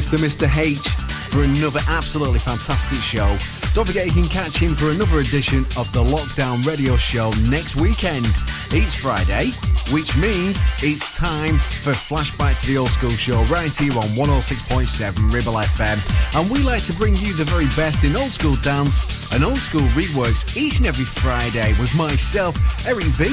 Thanks to Mr. H for another absolutely fantastic show. Don't forget you can catch him for another edition of the Lockdown Radio Show next weekend. It's Friday, which means it's time for Flashback to the Old School Show right here on 106.7 Ribble FM. And we like to bring you the very best in old school dance and old school reworks each and every Friday with myself, Eric V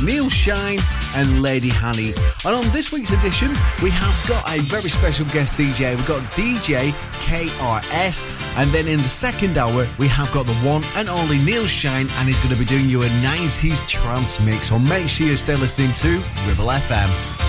Neil Shine, and Lady Hani. And on this week's edition, we have got a very special guest DJ. We've got DJ KRS, and then in the second hour, we have got the one and only Neil Shine, and he's going to be doing you a 90s trance mix. So make sure you stay listening to Ribble FM.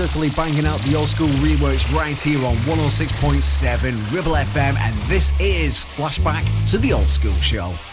Certainly banging out the old school reworks right here on 106.7 Ribble FM, and this is Flashback to the Old School Show.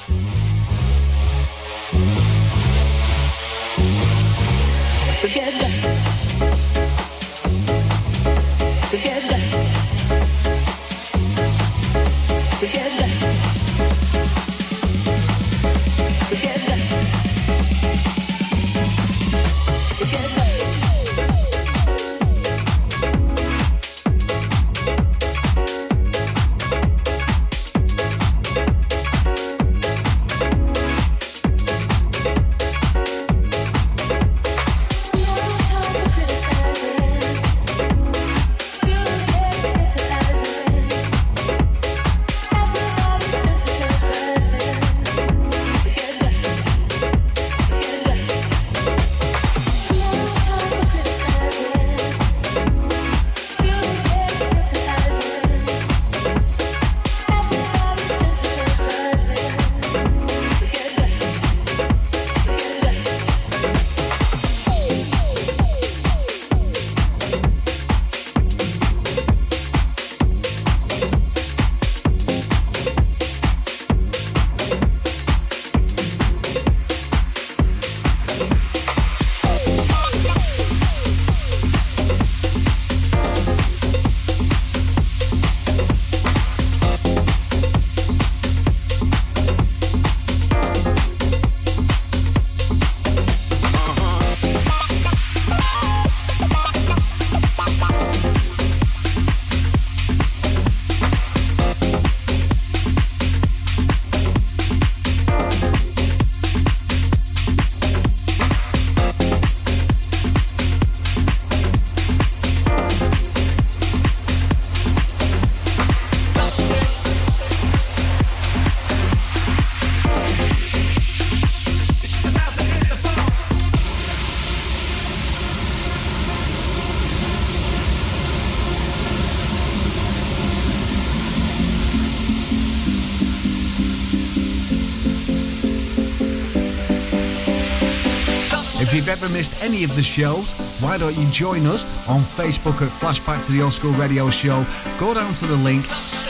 Ever missed any of the shows, why don't you join us on Facebook at Flashback to the Old School Radio Show? Go down to the link,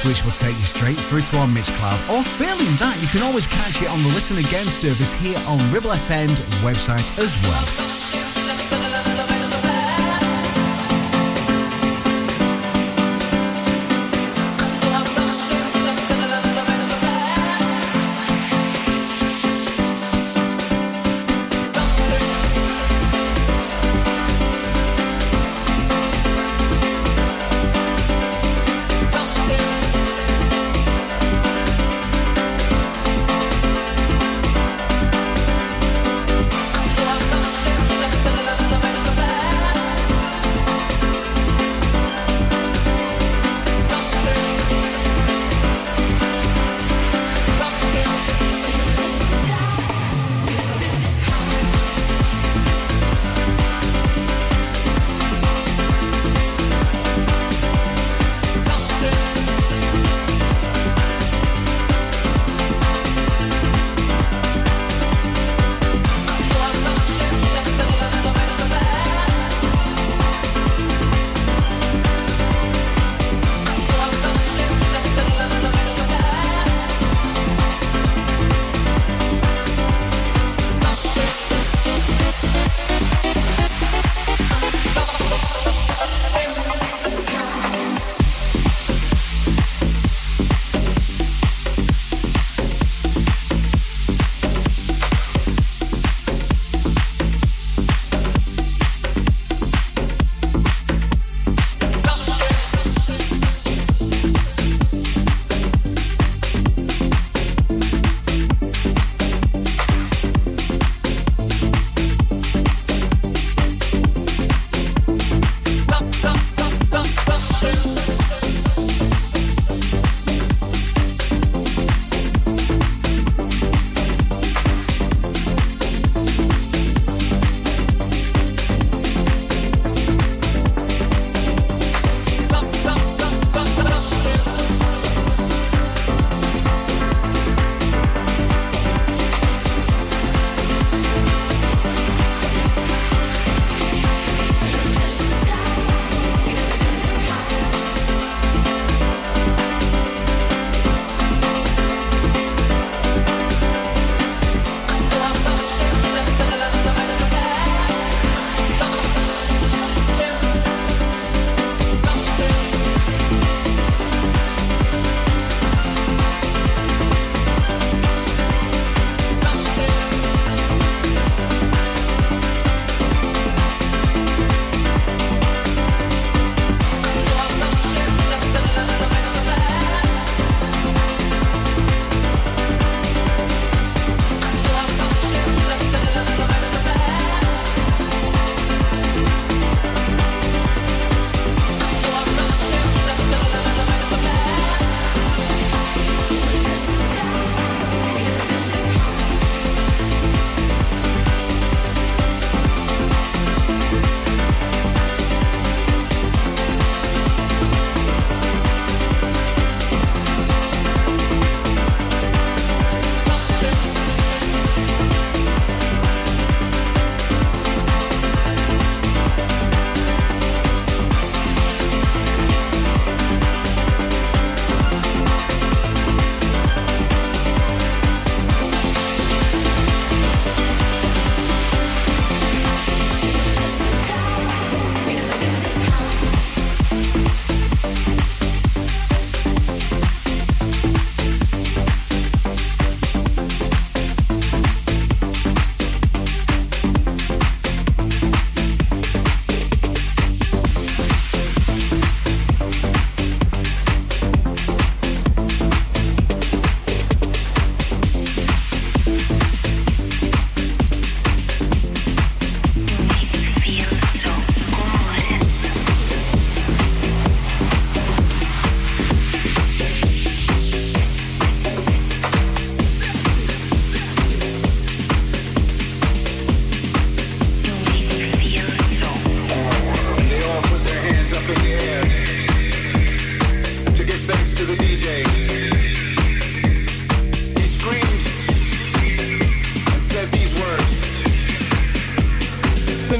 which will take you straight through to our Mixcloud. Or failing that, you can always catch it on the Listen Again service here on Ribble FM's website as well.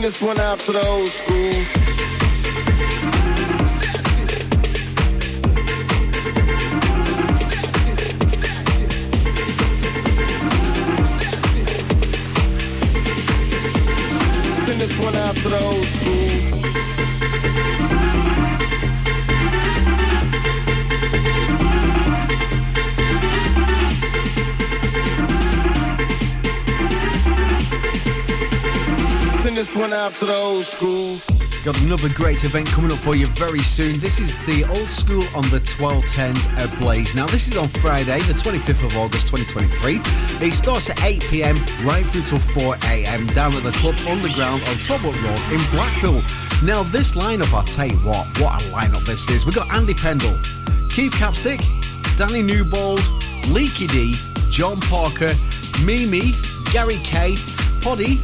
This one out to the to the old school. Got another great event coming up for you very soon. This is the Old School on the 1210s at Blaze. Now, this is on Friday, the 25th of August 2023. It starts at 8 pm right through till 4 am down at the Club Underground on Talbot Road in Blackpool. Now, this lineup, I'll tell you what, what a lineup this is. We've got Andy Pendle, Keith Capstick, Danny Newbold, Leaky D, John Parker, Mimi, Gary K, Poddy,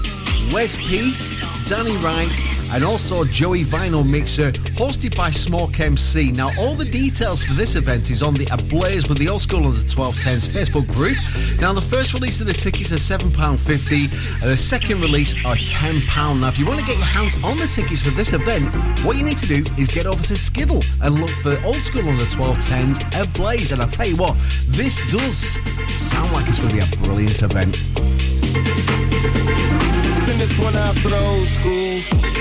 Wes P, Danny Wright, and also Joey Vinyl Mixer, hosted by Smoke MC. Now, all the details for this event is on the Ablaze with the Old School Under 1210s Facebook group. Now, the first release of the tickets are £7.50, and the second release are £10. Now, if you want to get your hands on the tickets for this event, what you need to do is get over to Skiddle and look for Old School Under 1210s Ablaze. And I'll tell you what, this does sound like it's going to be a brilliant event. This one the old school.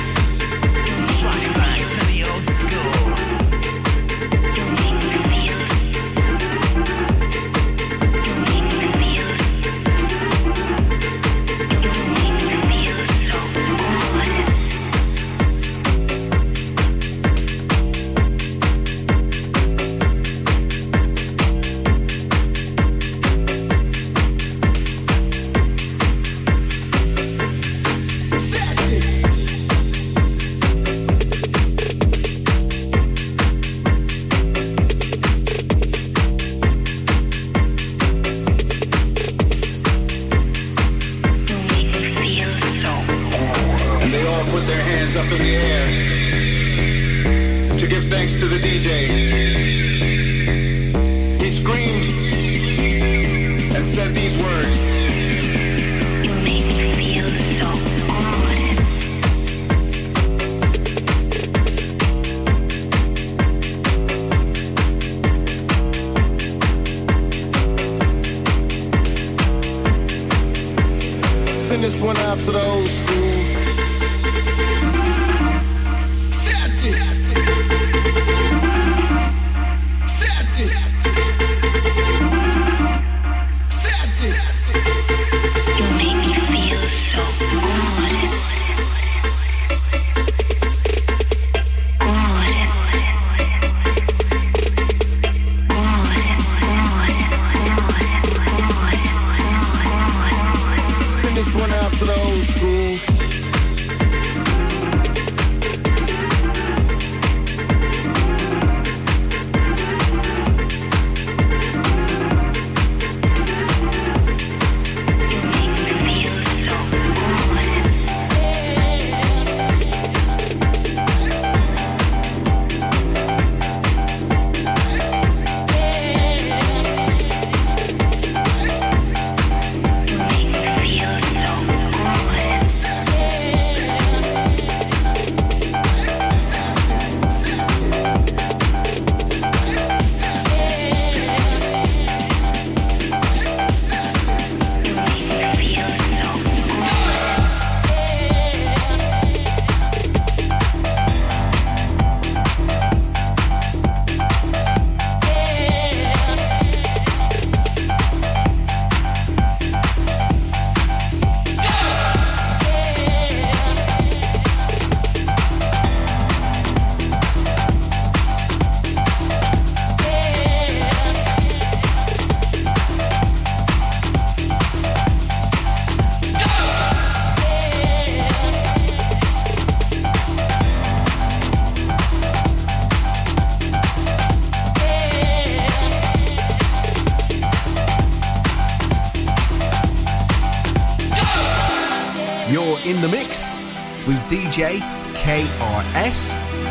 DJ KRS.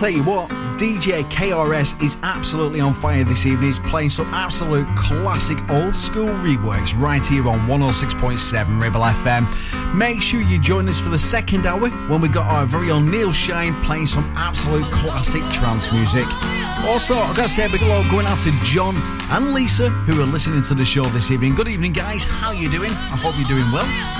Tell you what, DJ KRS is absolutely on fire this evening. He's playing some absolute classic old school reworks right here on 106.7 Ribble FM. Make sure you join us for the second hour when we got our very own Neil Shine playing some absolute classic trance music. Also, I've got to say a big hello going out to John and Lisa who are listening to the show this evening. Good evening, guys. How are you doing? I hope you're doing well.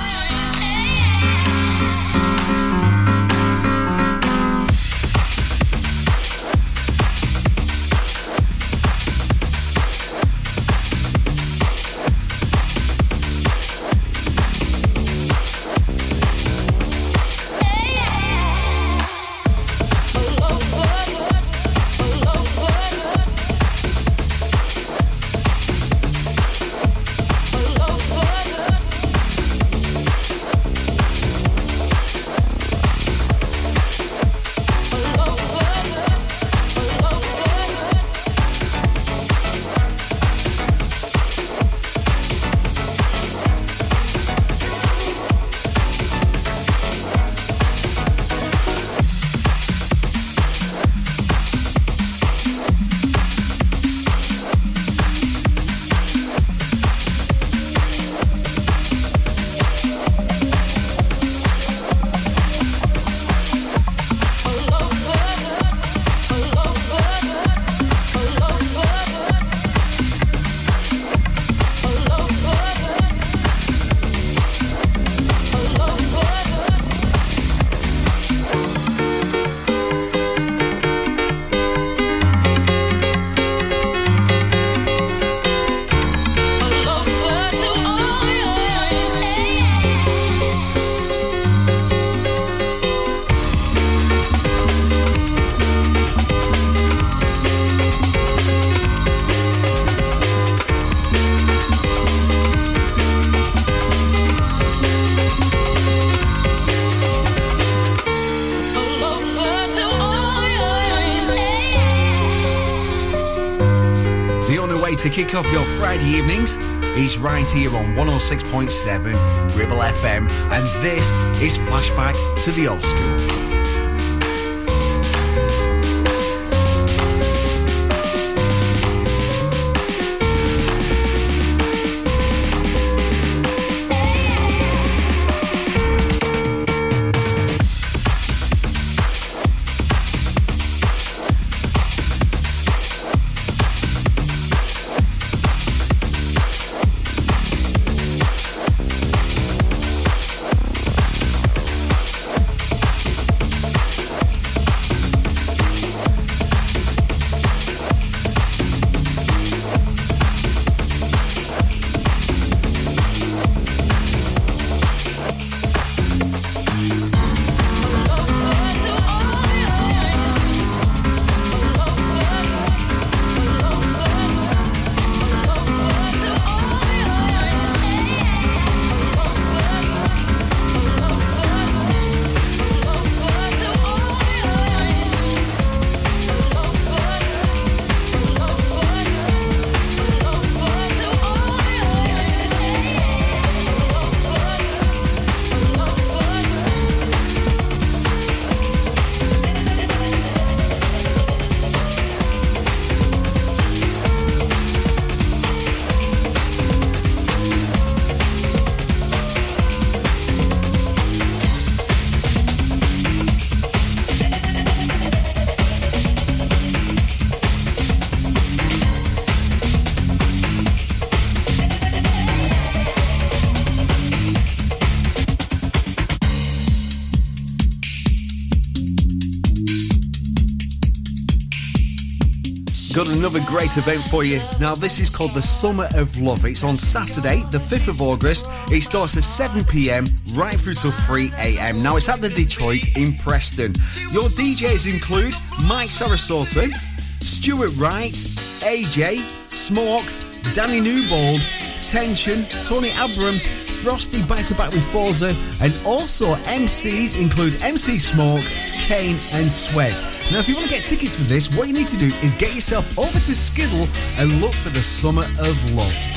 Kick off your Friday evenings He's right here on 106.7 Ribble FM, and this is Flashback to the Old School. Great event for you. Now, this is called the Summer of Love. It's on Saturday, the 5th of August. It starts at 7 pm right through till 3 am. Now, it's at the Detroit in Preston. Your DJs include Mike Sarasota, Stuart Wright, AJ, Smork, Danny Newbold, Tension, Tony Abram, Frosty back to back with Forza, and also MCs include MC Smoke, Kane, and Sweat. Now, if you want to get tickets for this, what you need to do is get yourself over to Skiddle and look for the Summer of Love.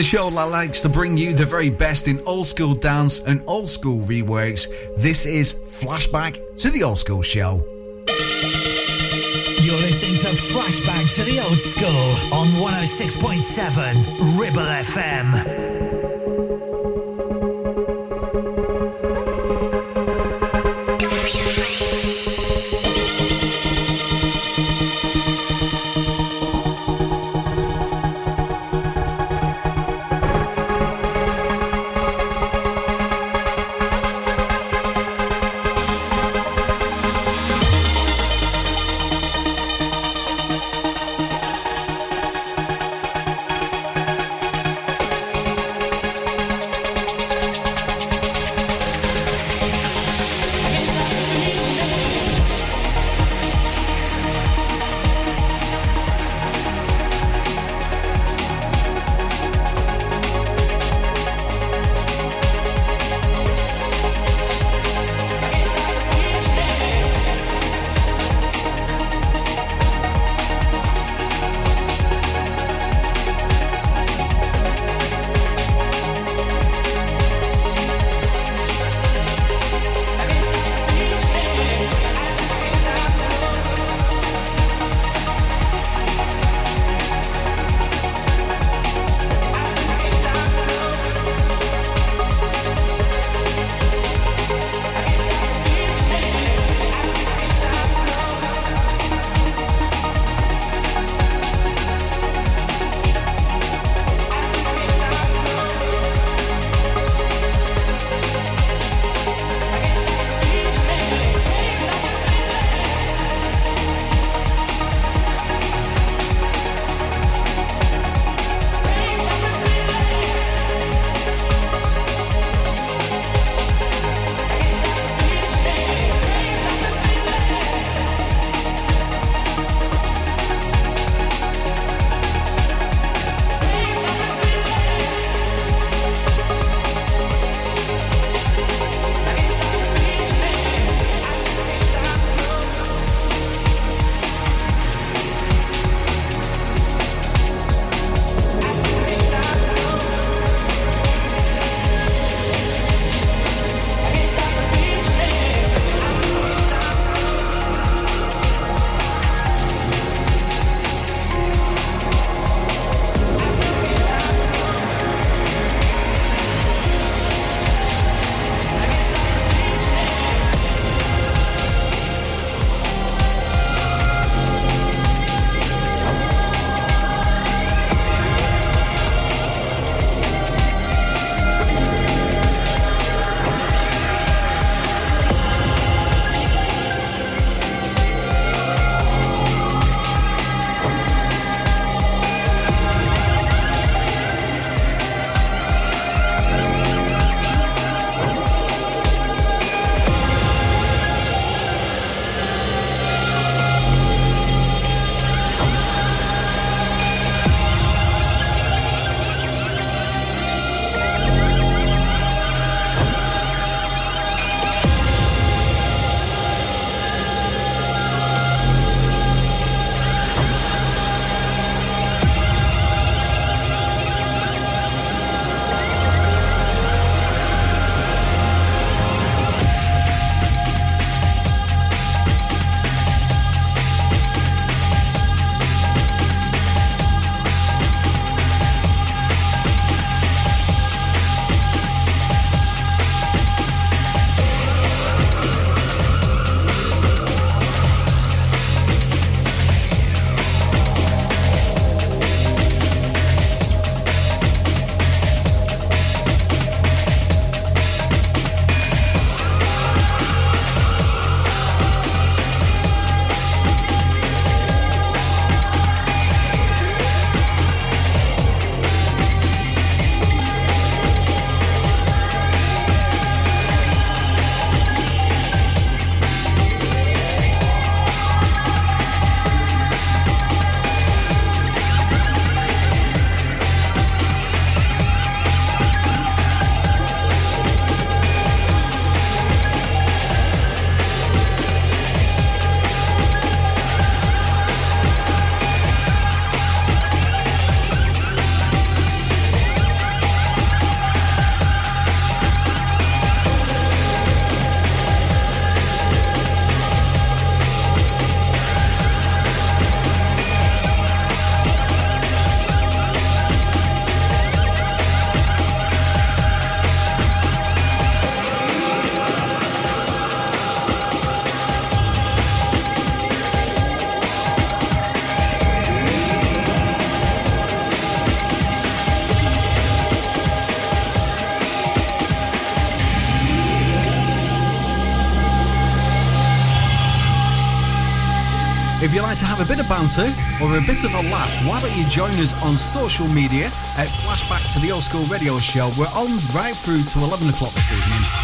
The show that likes to bring you the very best in old school dance and old school reworks. This is Flashback to the Old School Show. You're listening to Flashback to the Old School on 106.7 Ribble FM. Banter or a bit of a laugh, why don't you join us on social media at Flashback to the Old School Radio Show. We're on right through to 11 o'clock this evening.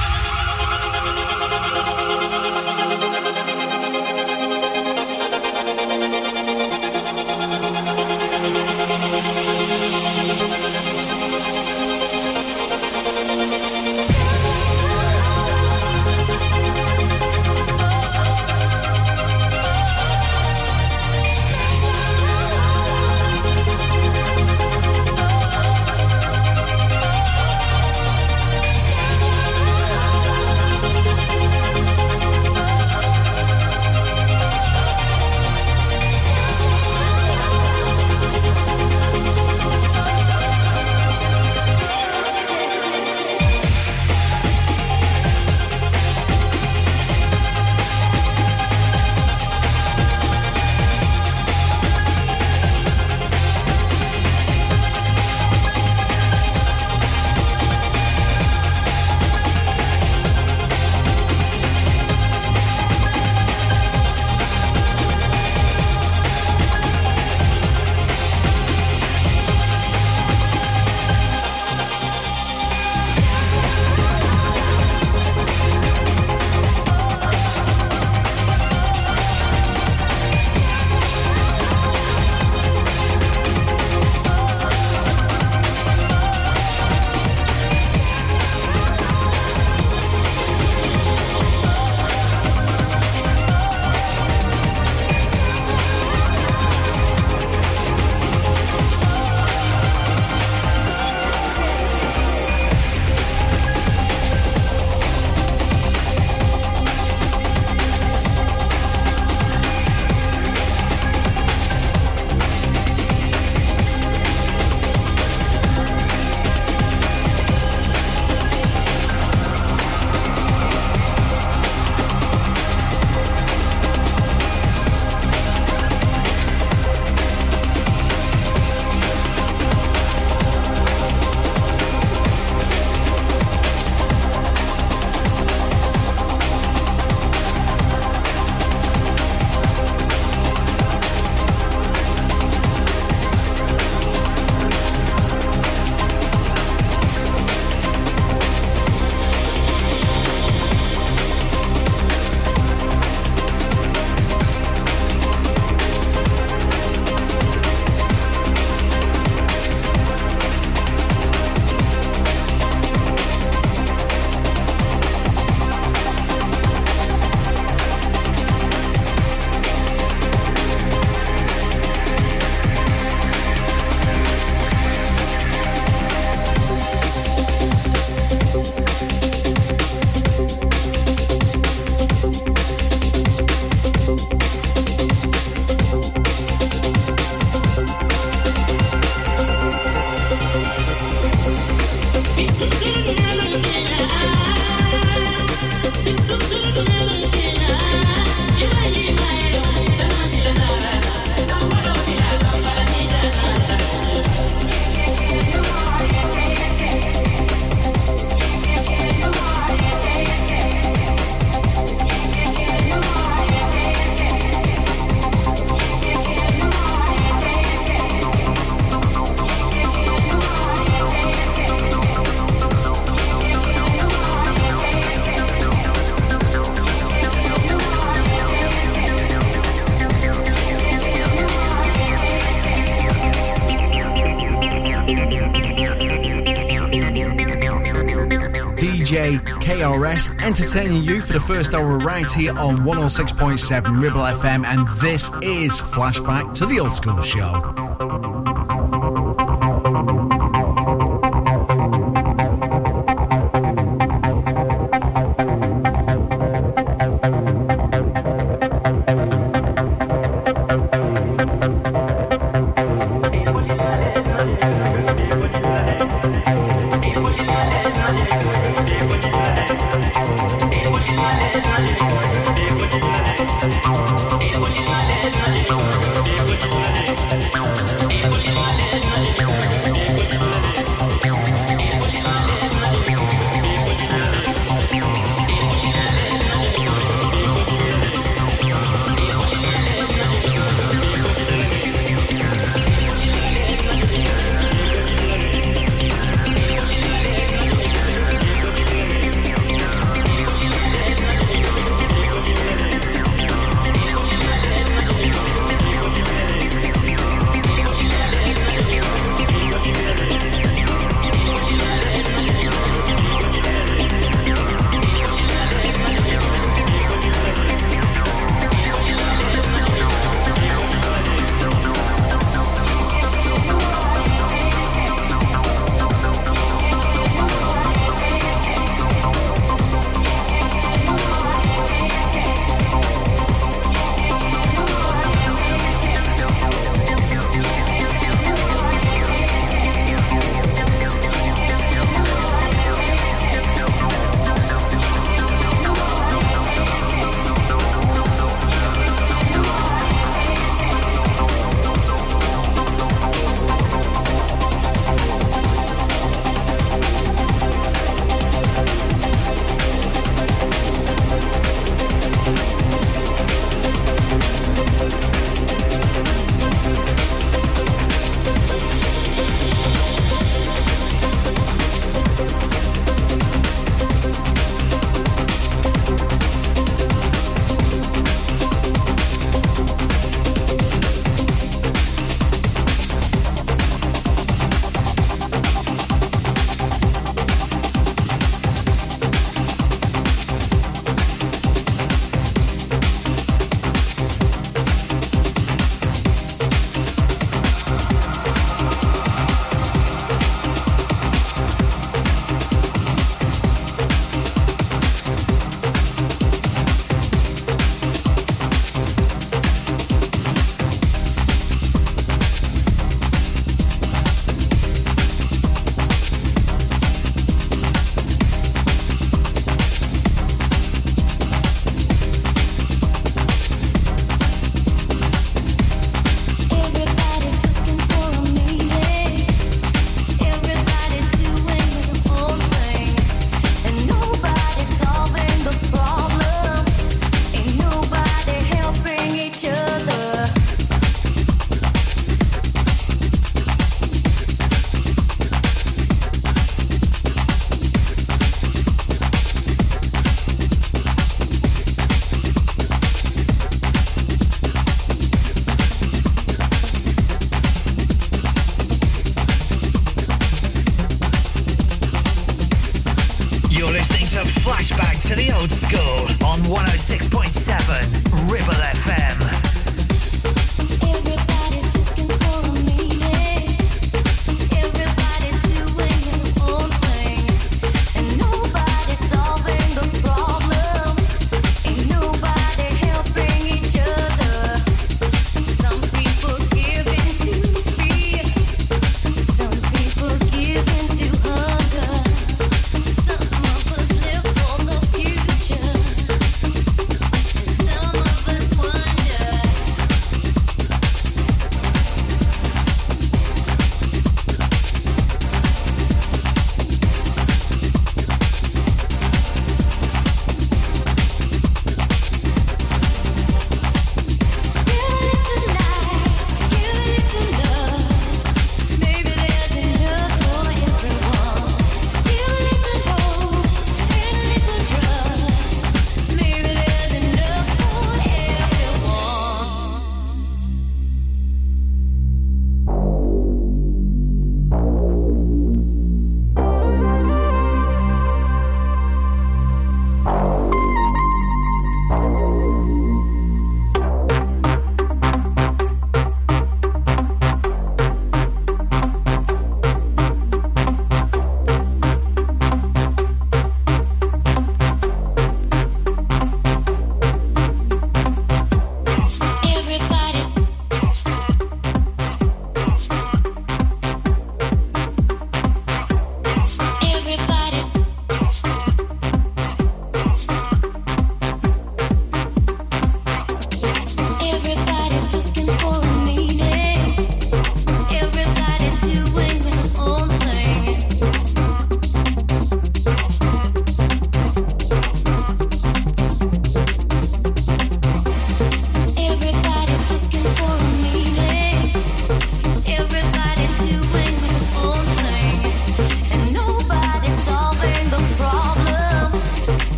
Entertaining you for the first hour right here on 106.7 Ribble FM, and this is Flashback to the Old School Show.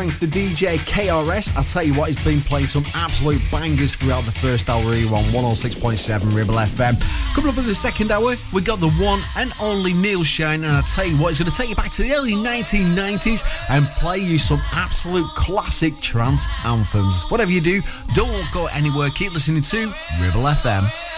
Thanks to DJ KRS. I'll tell you what, he's been playing some absolute bangers throughout the first hour here on 106.7 Ribble FM. Coming up in the second hour, we got the one and only Neil Shine, and I'll tell you what, he's going to take you back to the early 1990s and play you some absolute classic trance anthems. Whatever you do, don't go anywhere. Keep listening to Ribble FM.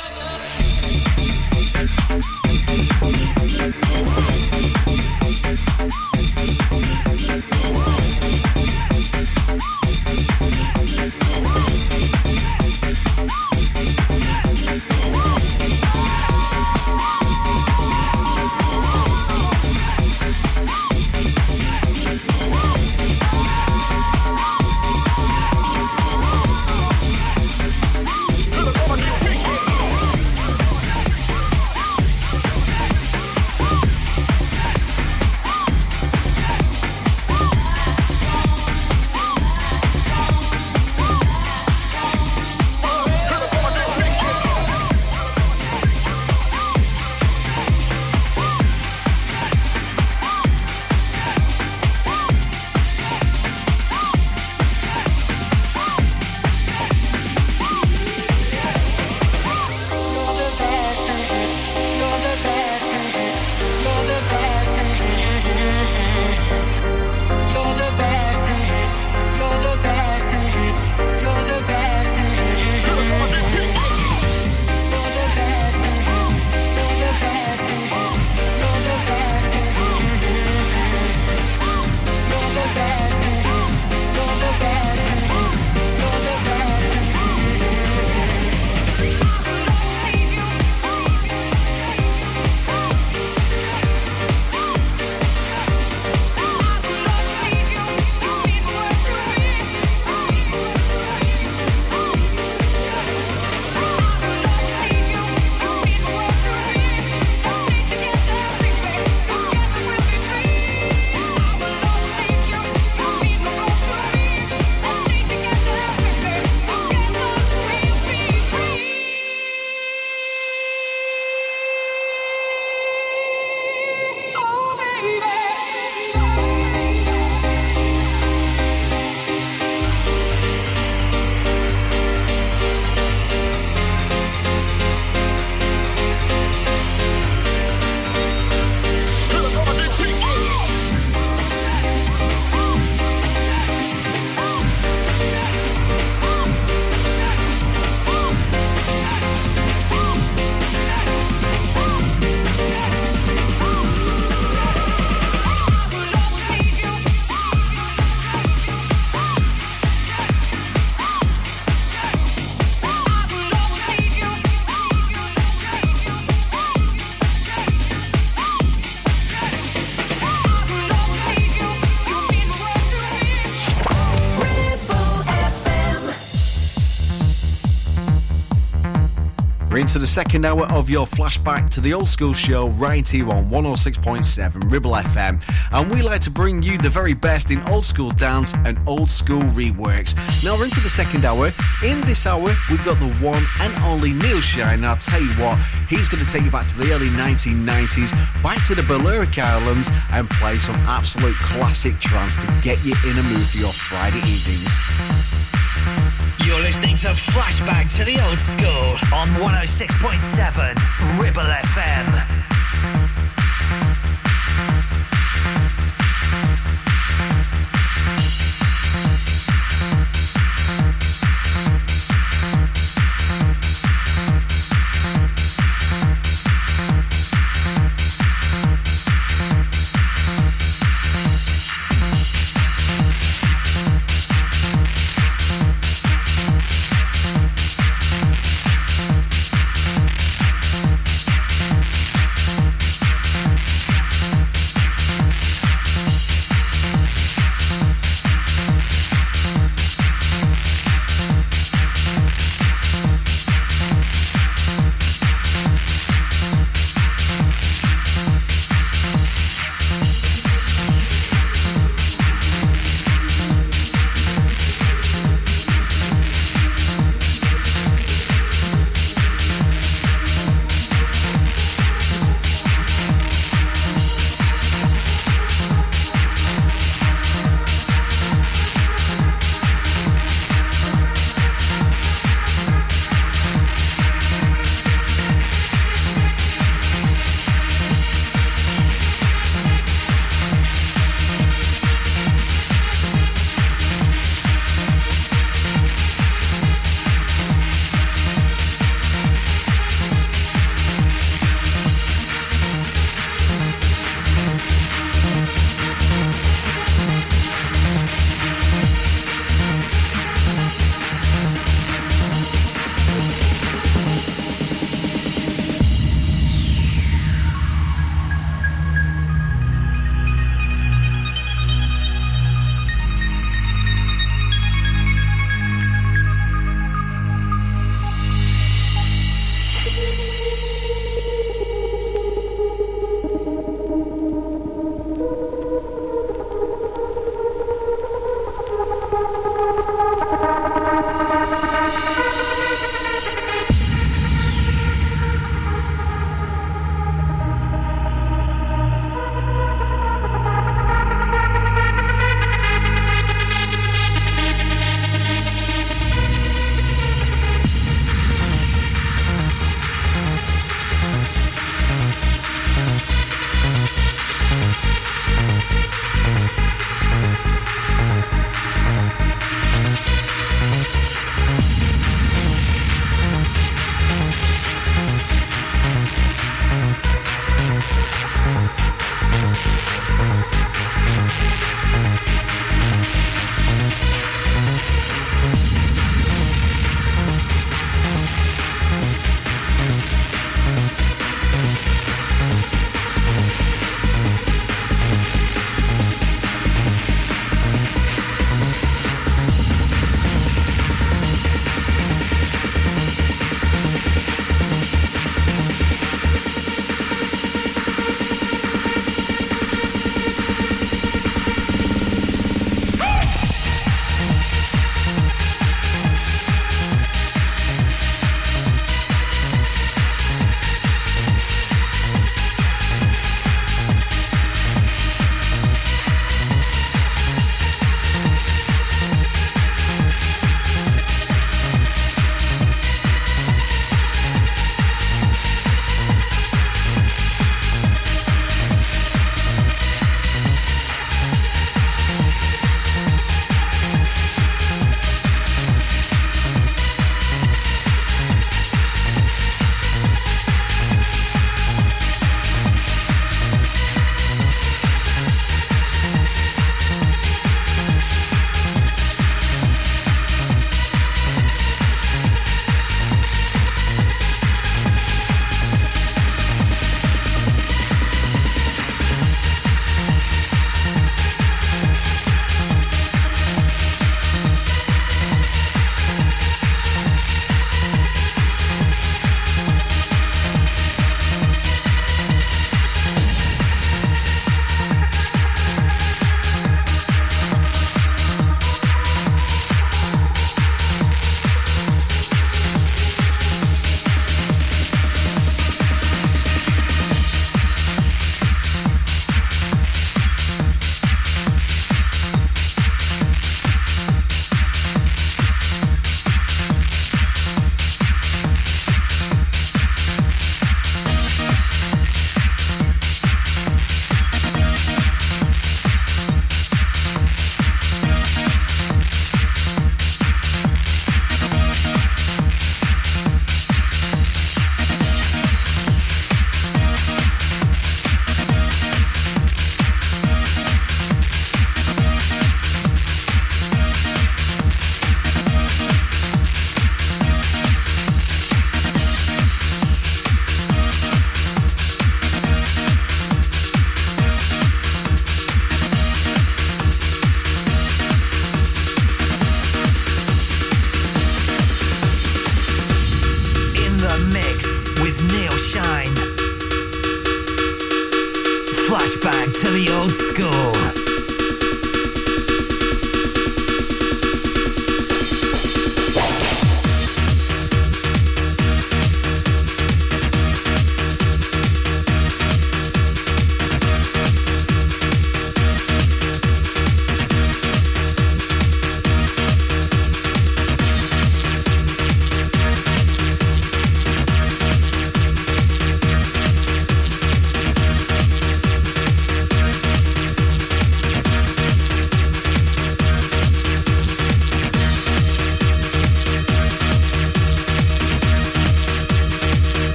Into the second hour of your flashback to the old school show right here on 106.7 Ribble FM. And we like to bring you the very best in old school dance and old school reworks. Now we're into the second hour. In this hour, we've got the one and only Neil Shine. I'll tell you what, he's going to take you back to the early 1990s, back to the Balearic Islands, and play some absolute classic trance to get you in a mood for your Friday evenings. You're listening to Flashback to the Old School on 106.7 Ribble FM.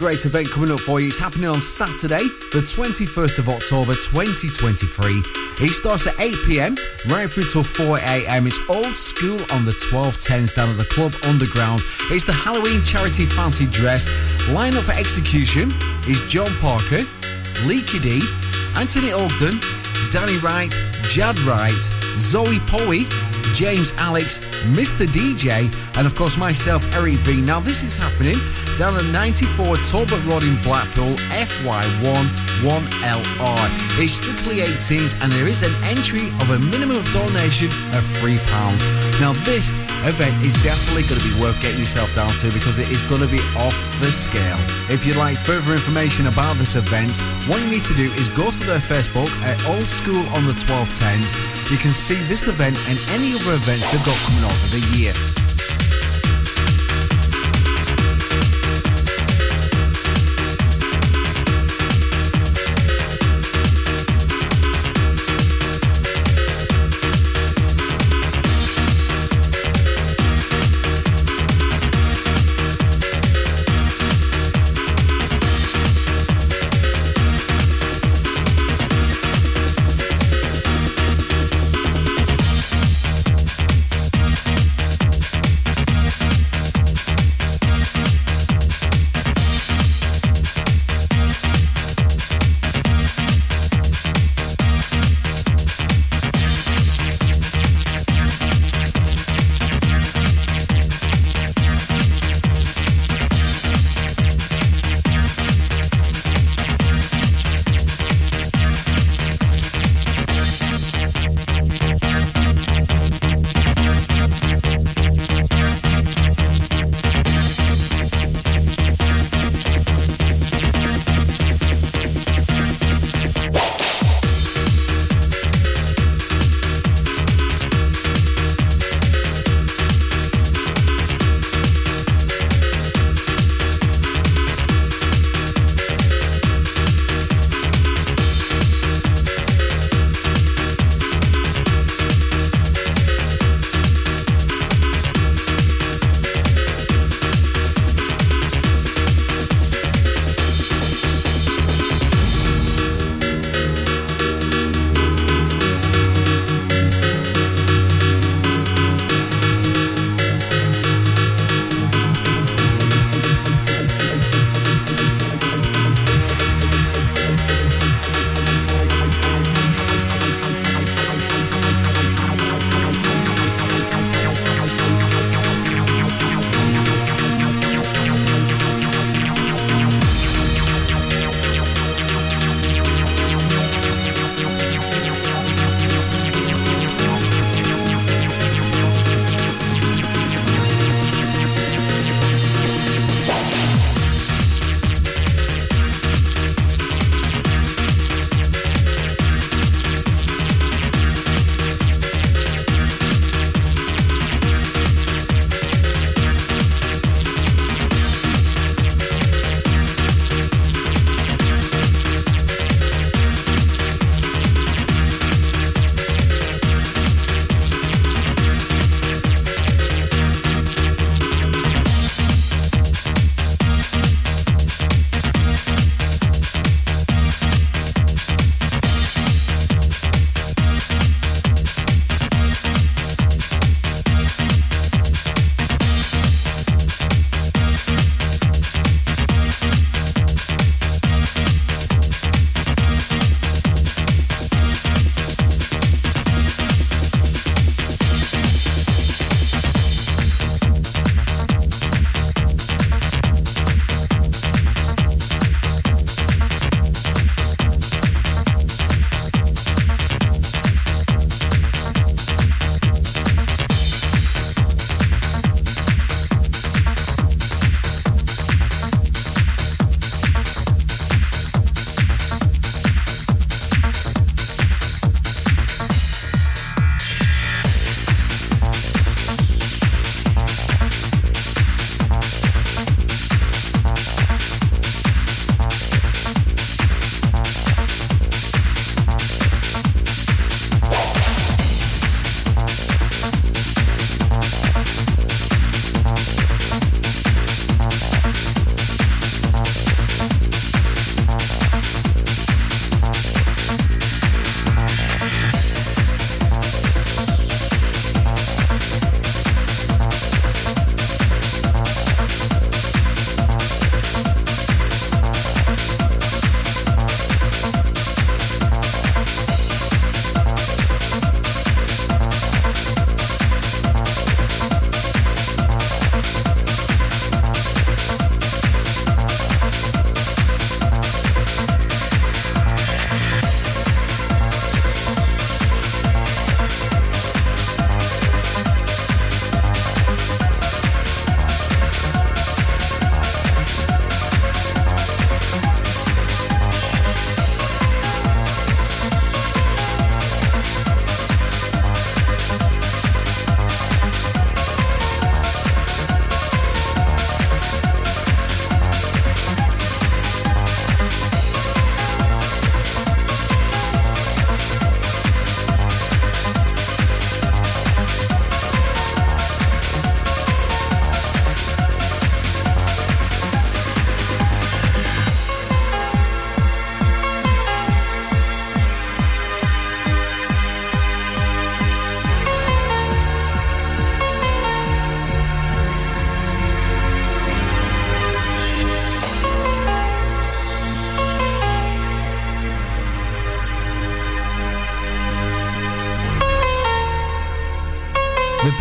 Great event coming up for you. It's happening on Saturday, the 21st of October 2023. It starts at 8 pm, right through till 4 am. It's old school on the 1210s down at the Club Underground. It's the Halloween charity fancy dress. Line up for execution is John Parker, Leaky D, Anthony Ogden, Danny Wright, Jad Wright, Zoe Poey, James Alex, Mr. DJ, and of course myself, Eric V. Now, this is happening down at 94 Talbot Road in Blackpool, FY1 1LR. It's strictly 18s, and there is an entry of a minimum of donation of £3. Now, this event is definitely going to be worth getting yourself down to because it is going to be off the scale. If you'd like further information about this event, what you need to do is go to their Facebook at Old School on the 1210s. You can see this event and any other events they've got coming over the year.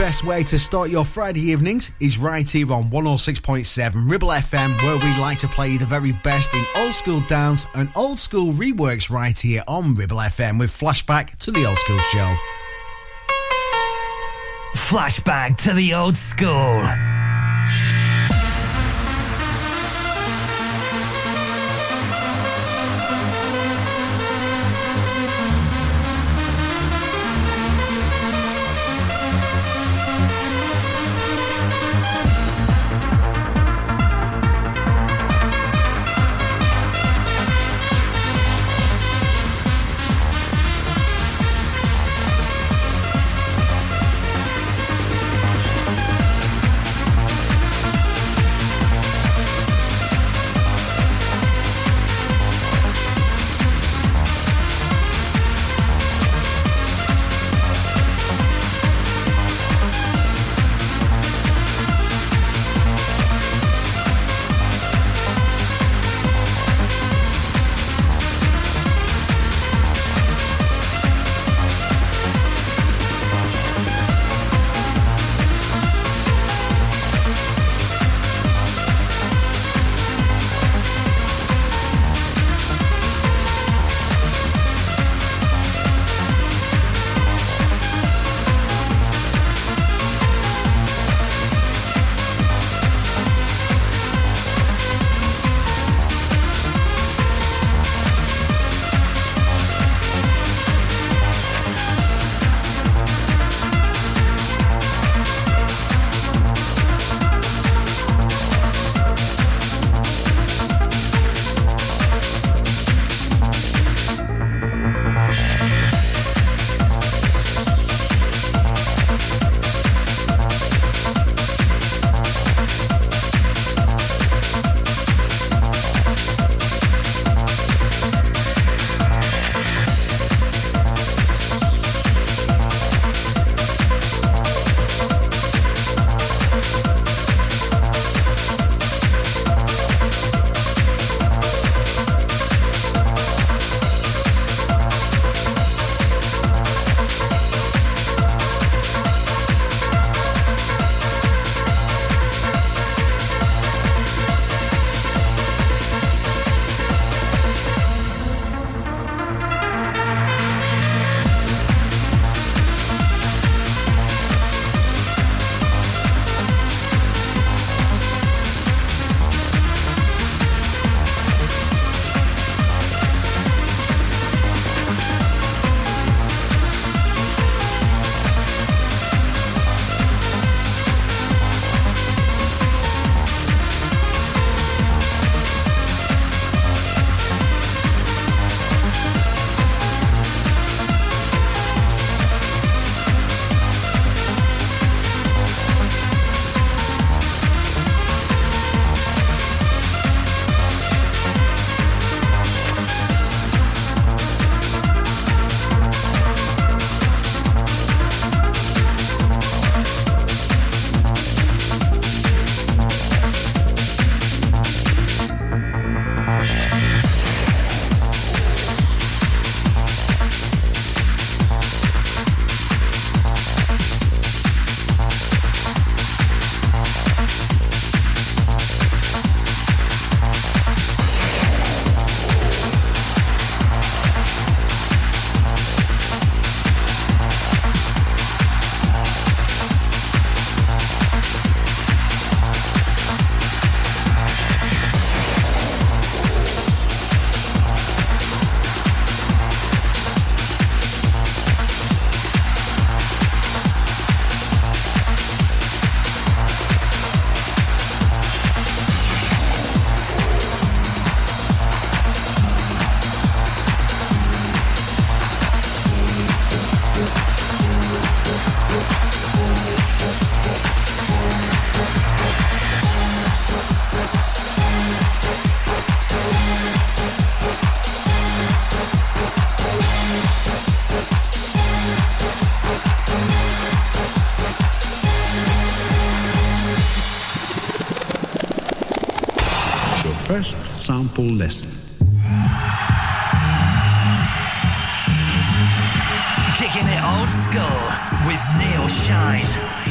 Best way to start your Friday evenings is right here on 106.7 Ribble FM, where we like to play the very best in old school dance and old school reworks right here on Ribble FM with flashback to the old school show. Flashback to the old school. Sample lesson. Kicking it old school with Neil Shine.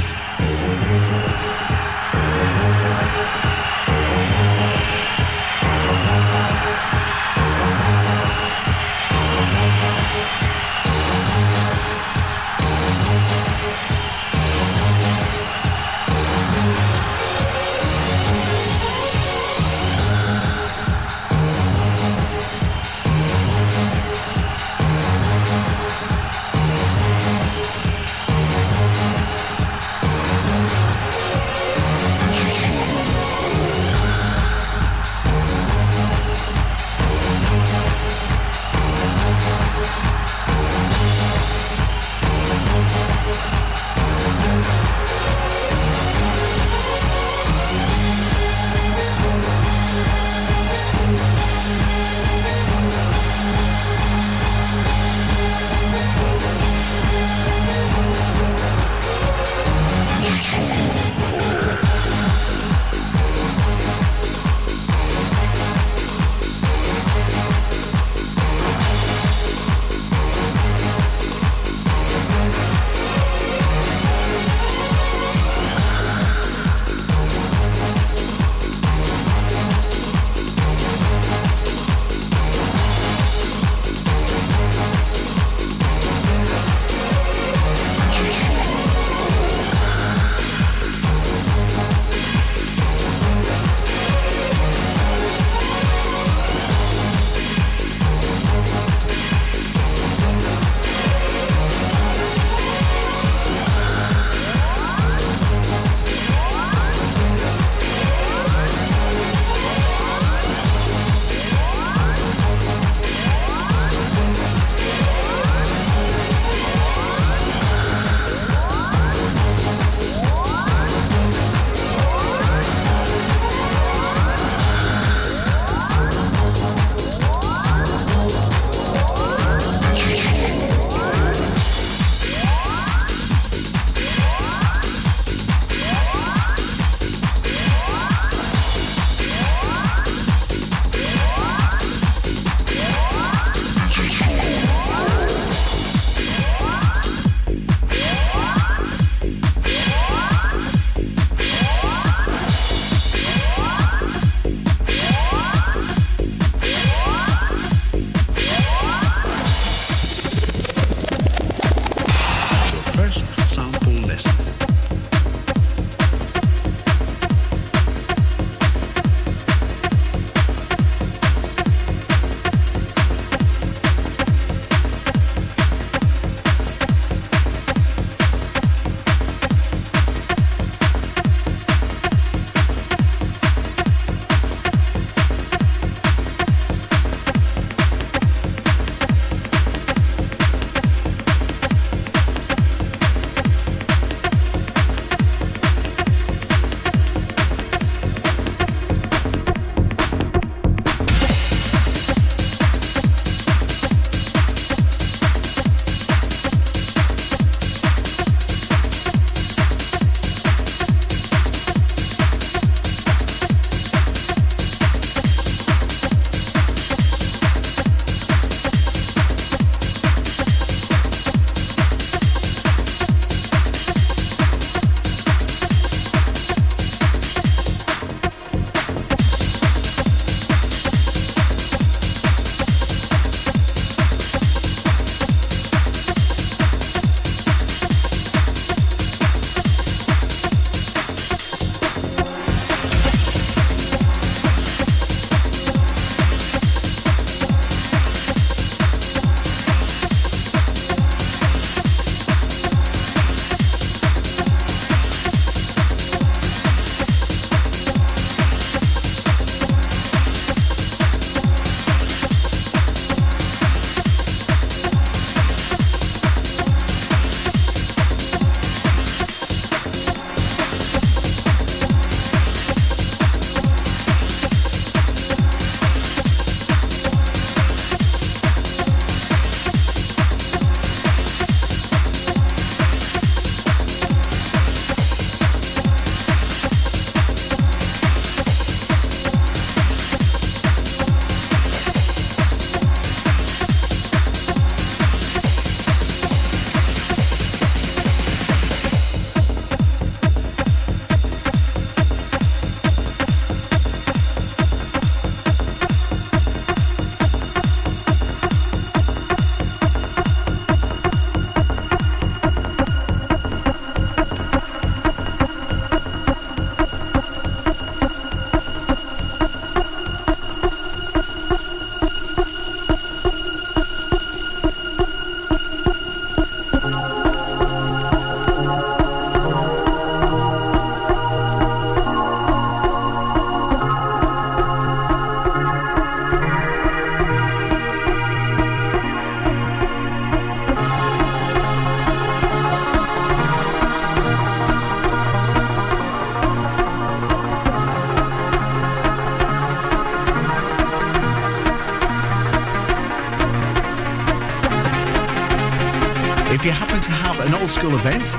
School event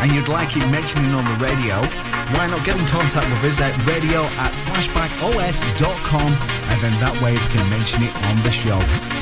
and you'd like it mentioning on the radio, why not get in contact with us at radio at flashbackos.com and then that way we can mention it on the show.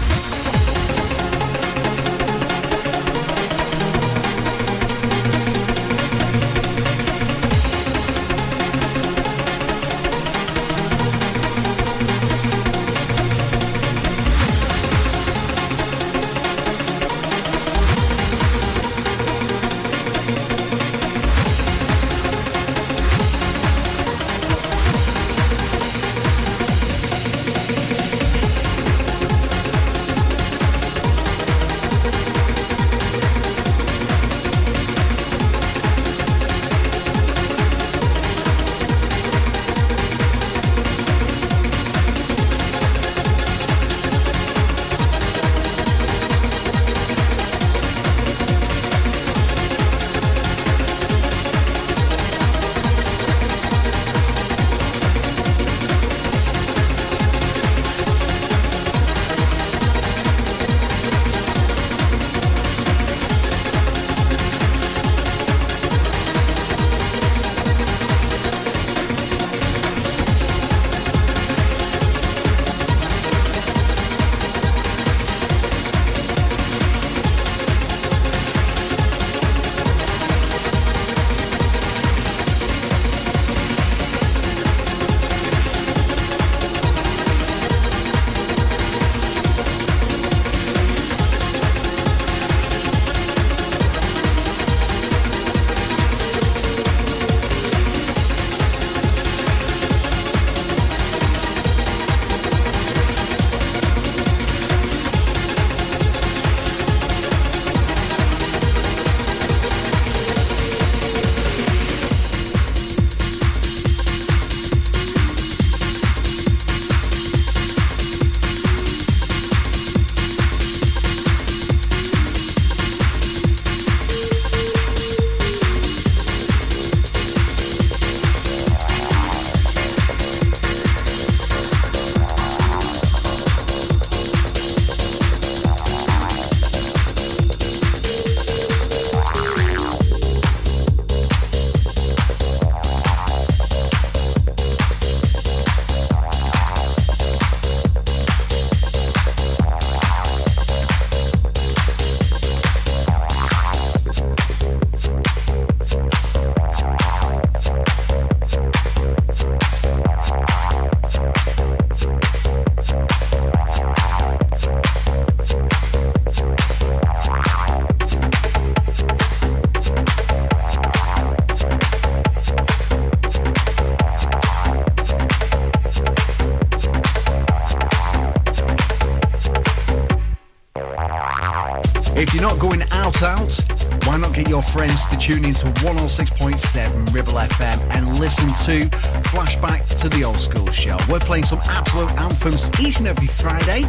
Friends to tune into 106.7 Ribble FM and listen to Flashback to the Old School Show. We're playing some absolute anthems each and every Friday.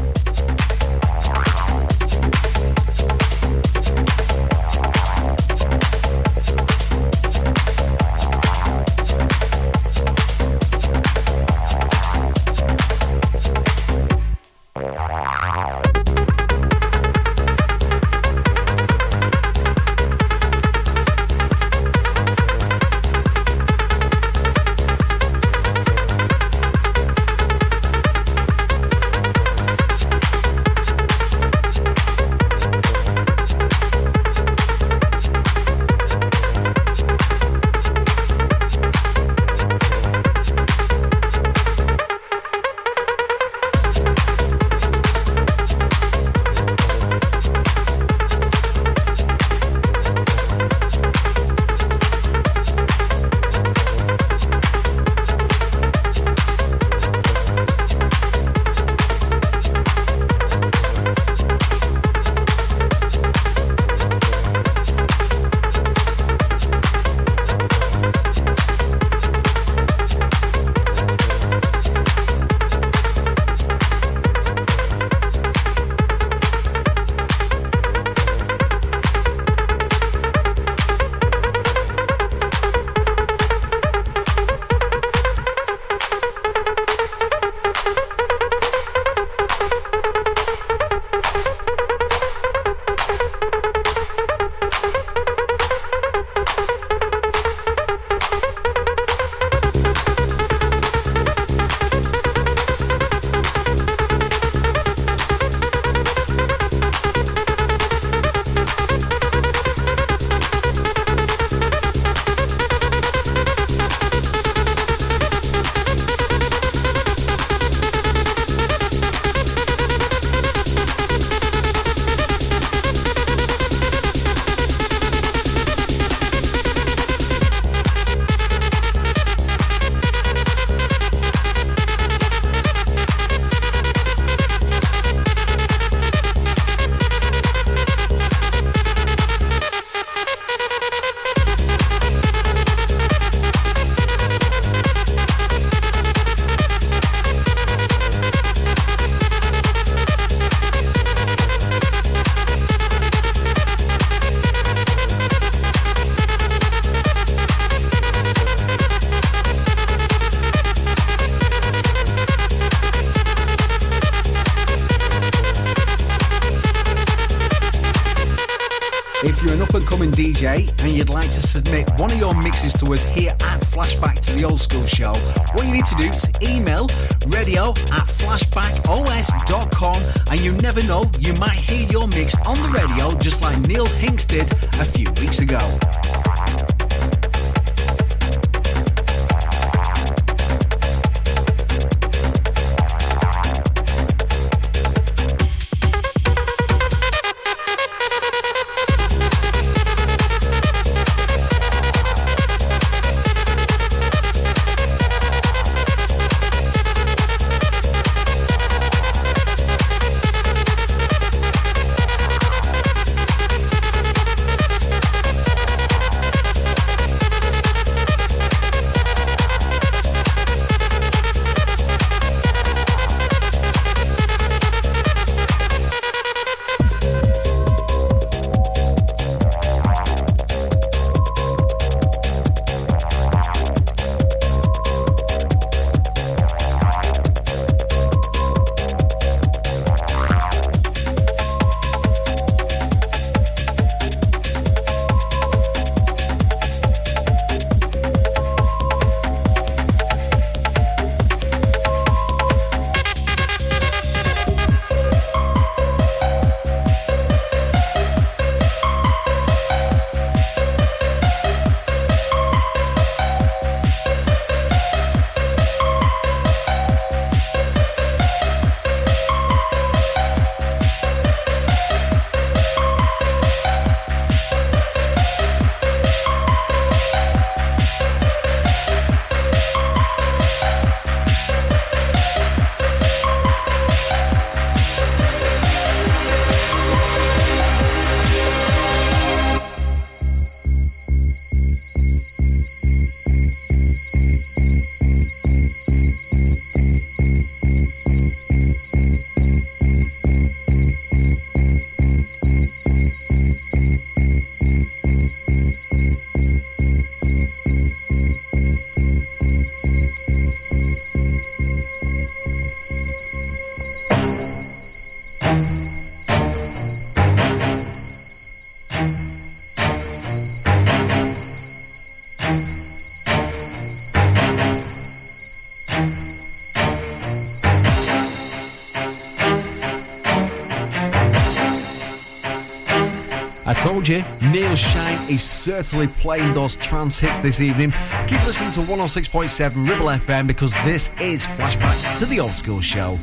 told you, Neil Shine is certainly playing those trance hits this evening. Keep listening to 106.7 Ribble FM because this is Flashback to the Oldskool Show.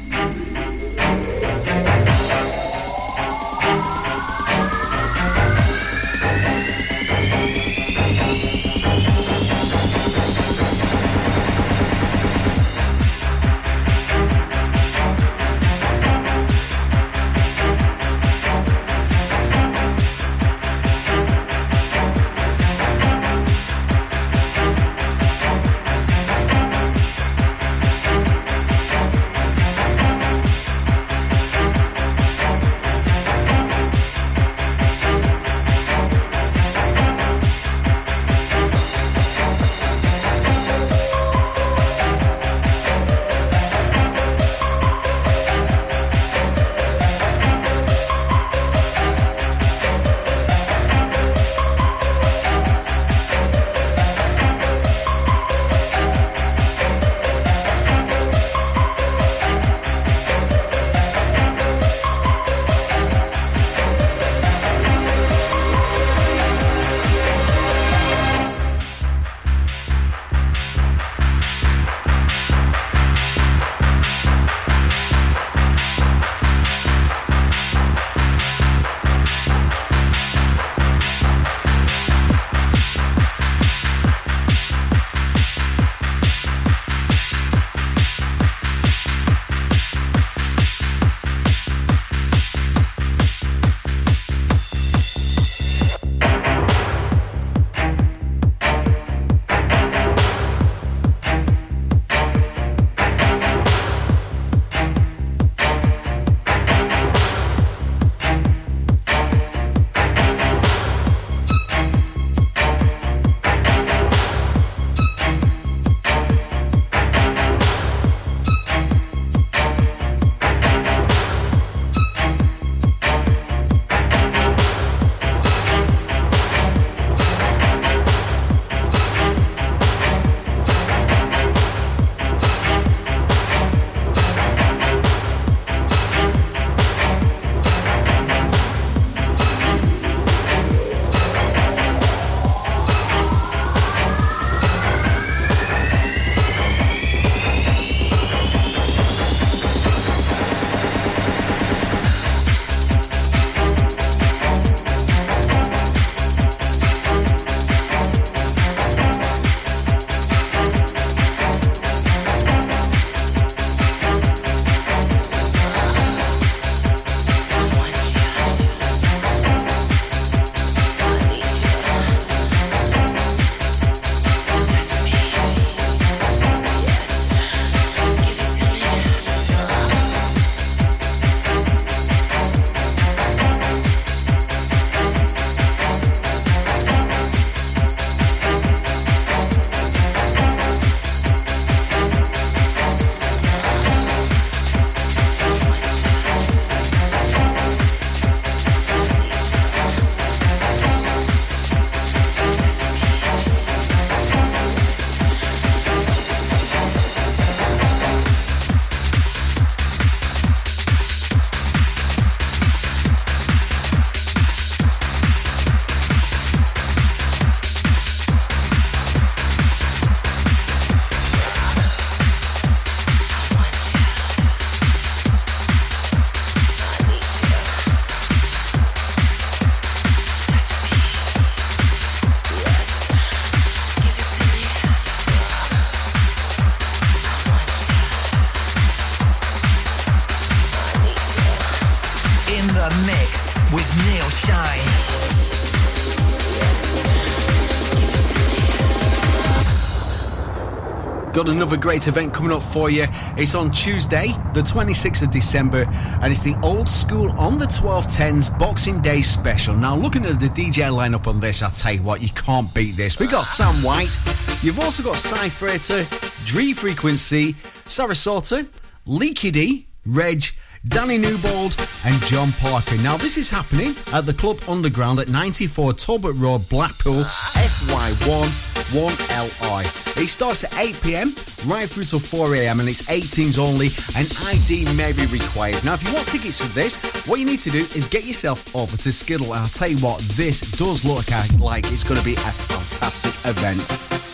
Got another great event coming up for you. It's on Tuesday, the 26th of December, and it's the Old School on the 1210s Boxing Day special. Now, looking at the DJ lineup on this, I'll tell you what, you can't beat this. We've got Sam White, you've also got Cy Freighter, Dree Frequency, Sarasota, Leaky D, Reg, Danny Newbold, and John Parker. Now, this is happening at the Club Underground at 94 Talbot Road, Blackpool, FY1 1LI. It starts at 8 pm right through till 4 am, and it's 18s only, and ID may be required. Now, if you want tickets for this, what you need to do is get yourself over to Skiddle. And I'll tell you what, this does look like it's going to be a fantastic event.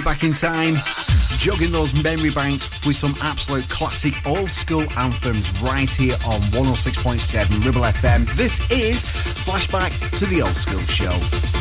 It back in time, jogging those memory banks with some absolute classic old school anthems right here on 106.7 Ribble FM. This is Flashback to the Oldskool Show.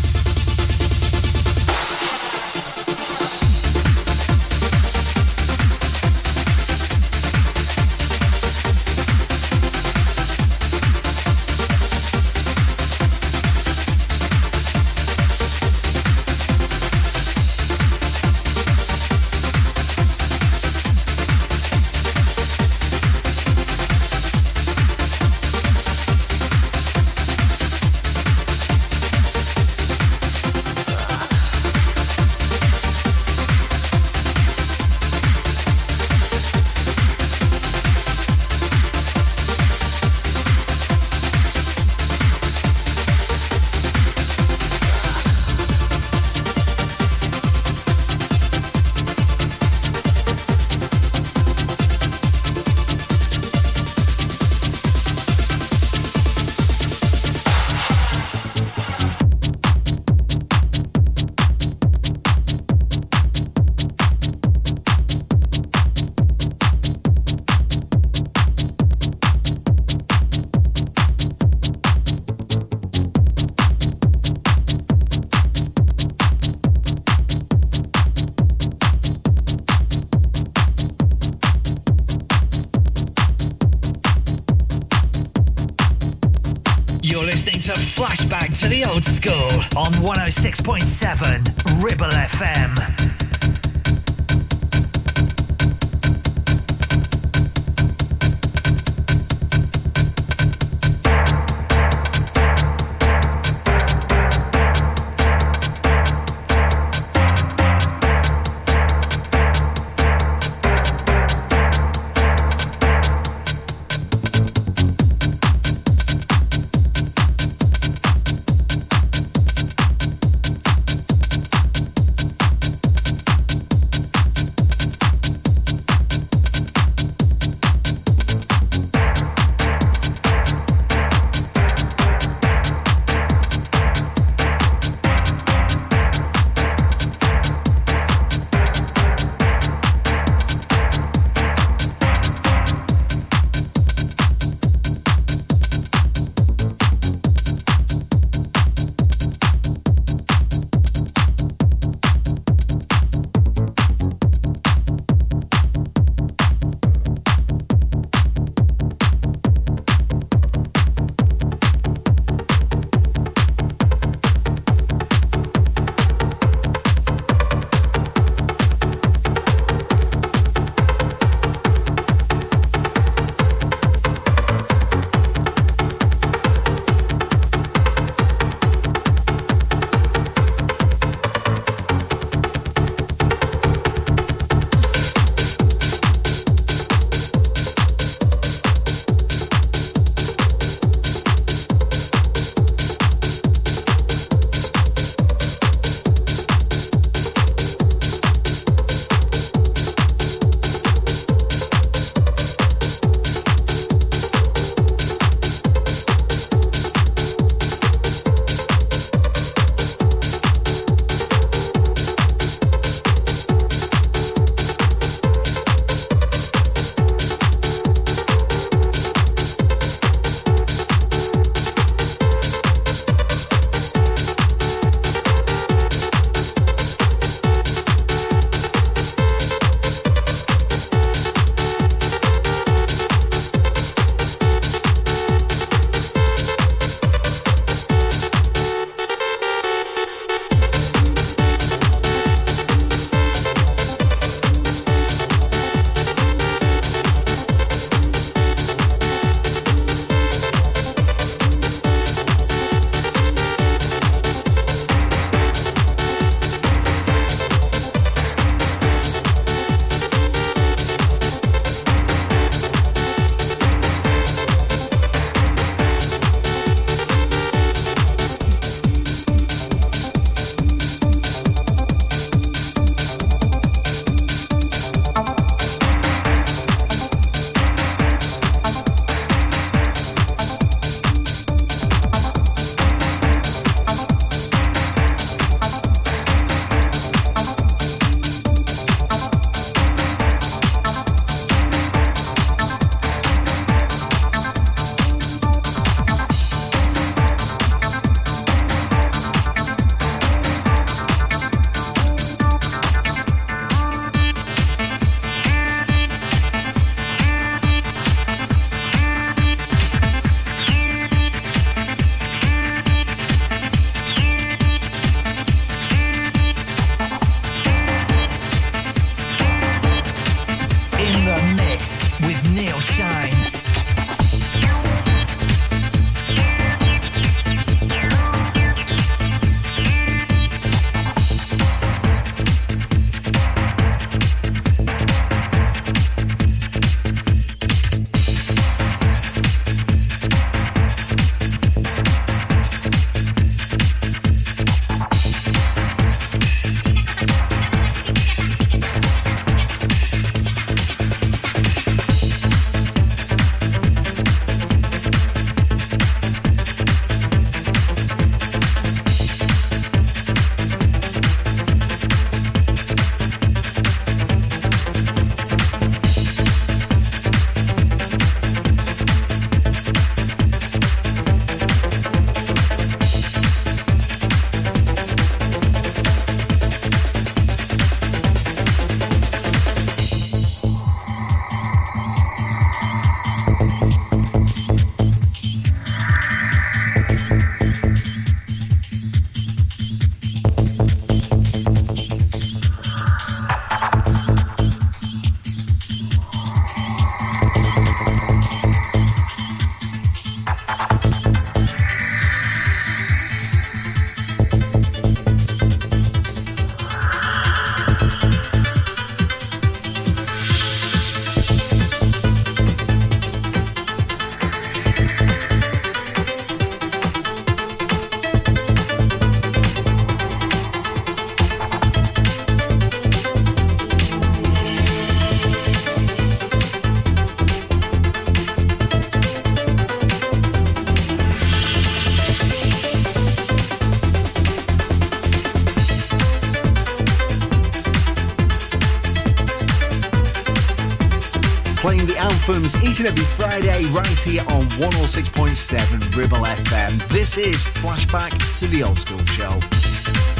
Anthems each and every Friday right here on 106.7 Ribble FM. This is Flashback to the Oldskool Show.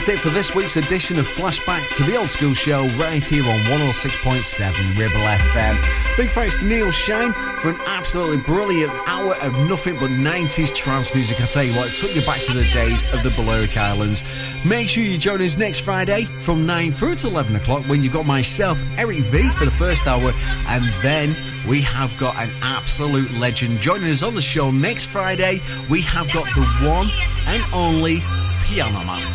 That's it for this week's edition of Flashback to the Oldskool Show right here on 106.7 Ribble FM. Big thanks to Neil Shine for an absolutely brilliant hour of nothing but 90s trance music. I tell you what, it took you back to the days of the Balearic Islands. Make sure you join us next Friday from 9 through to 11 o'clock when you've got myself, Eric V, for the first hour, and then we have got an absolute legend joining us on the show next Friday. We have got the one and only Piano Man.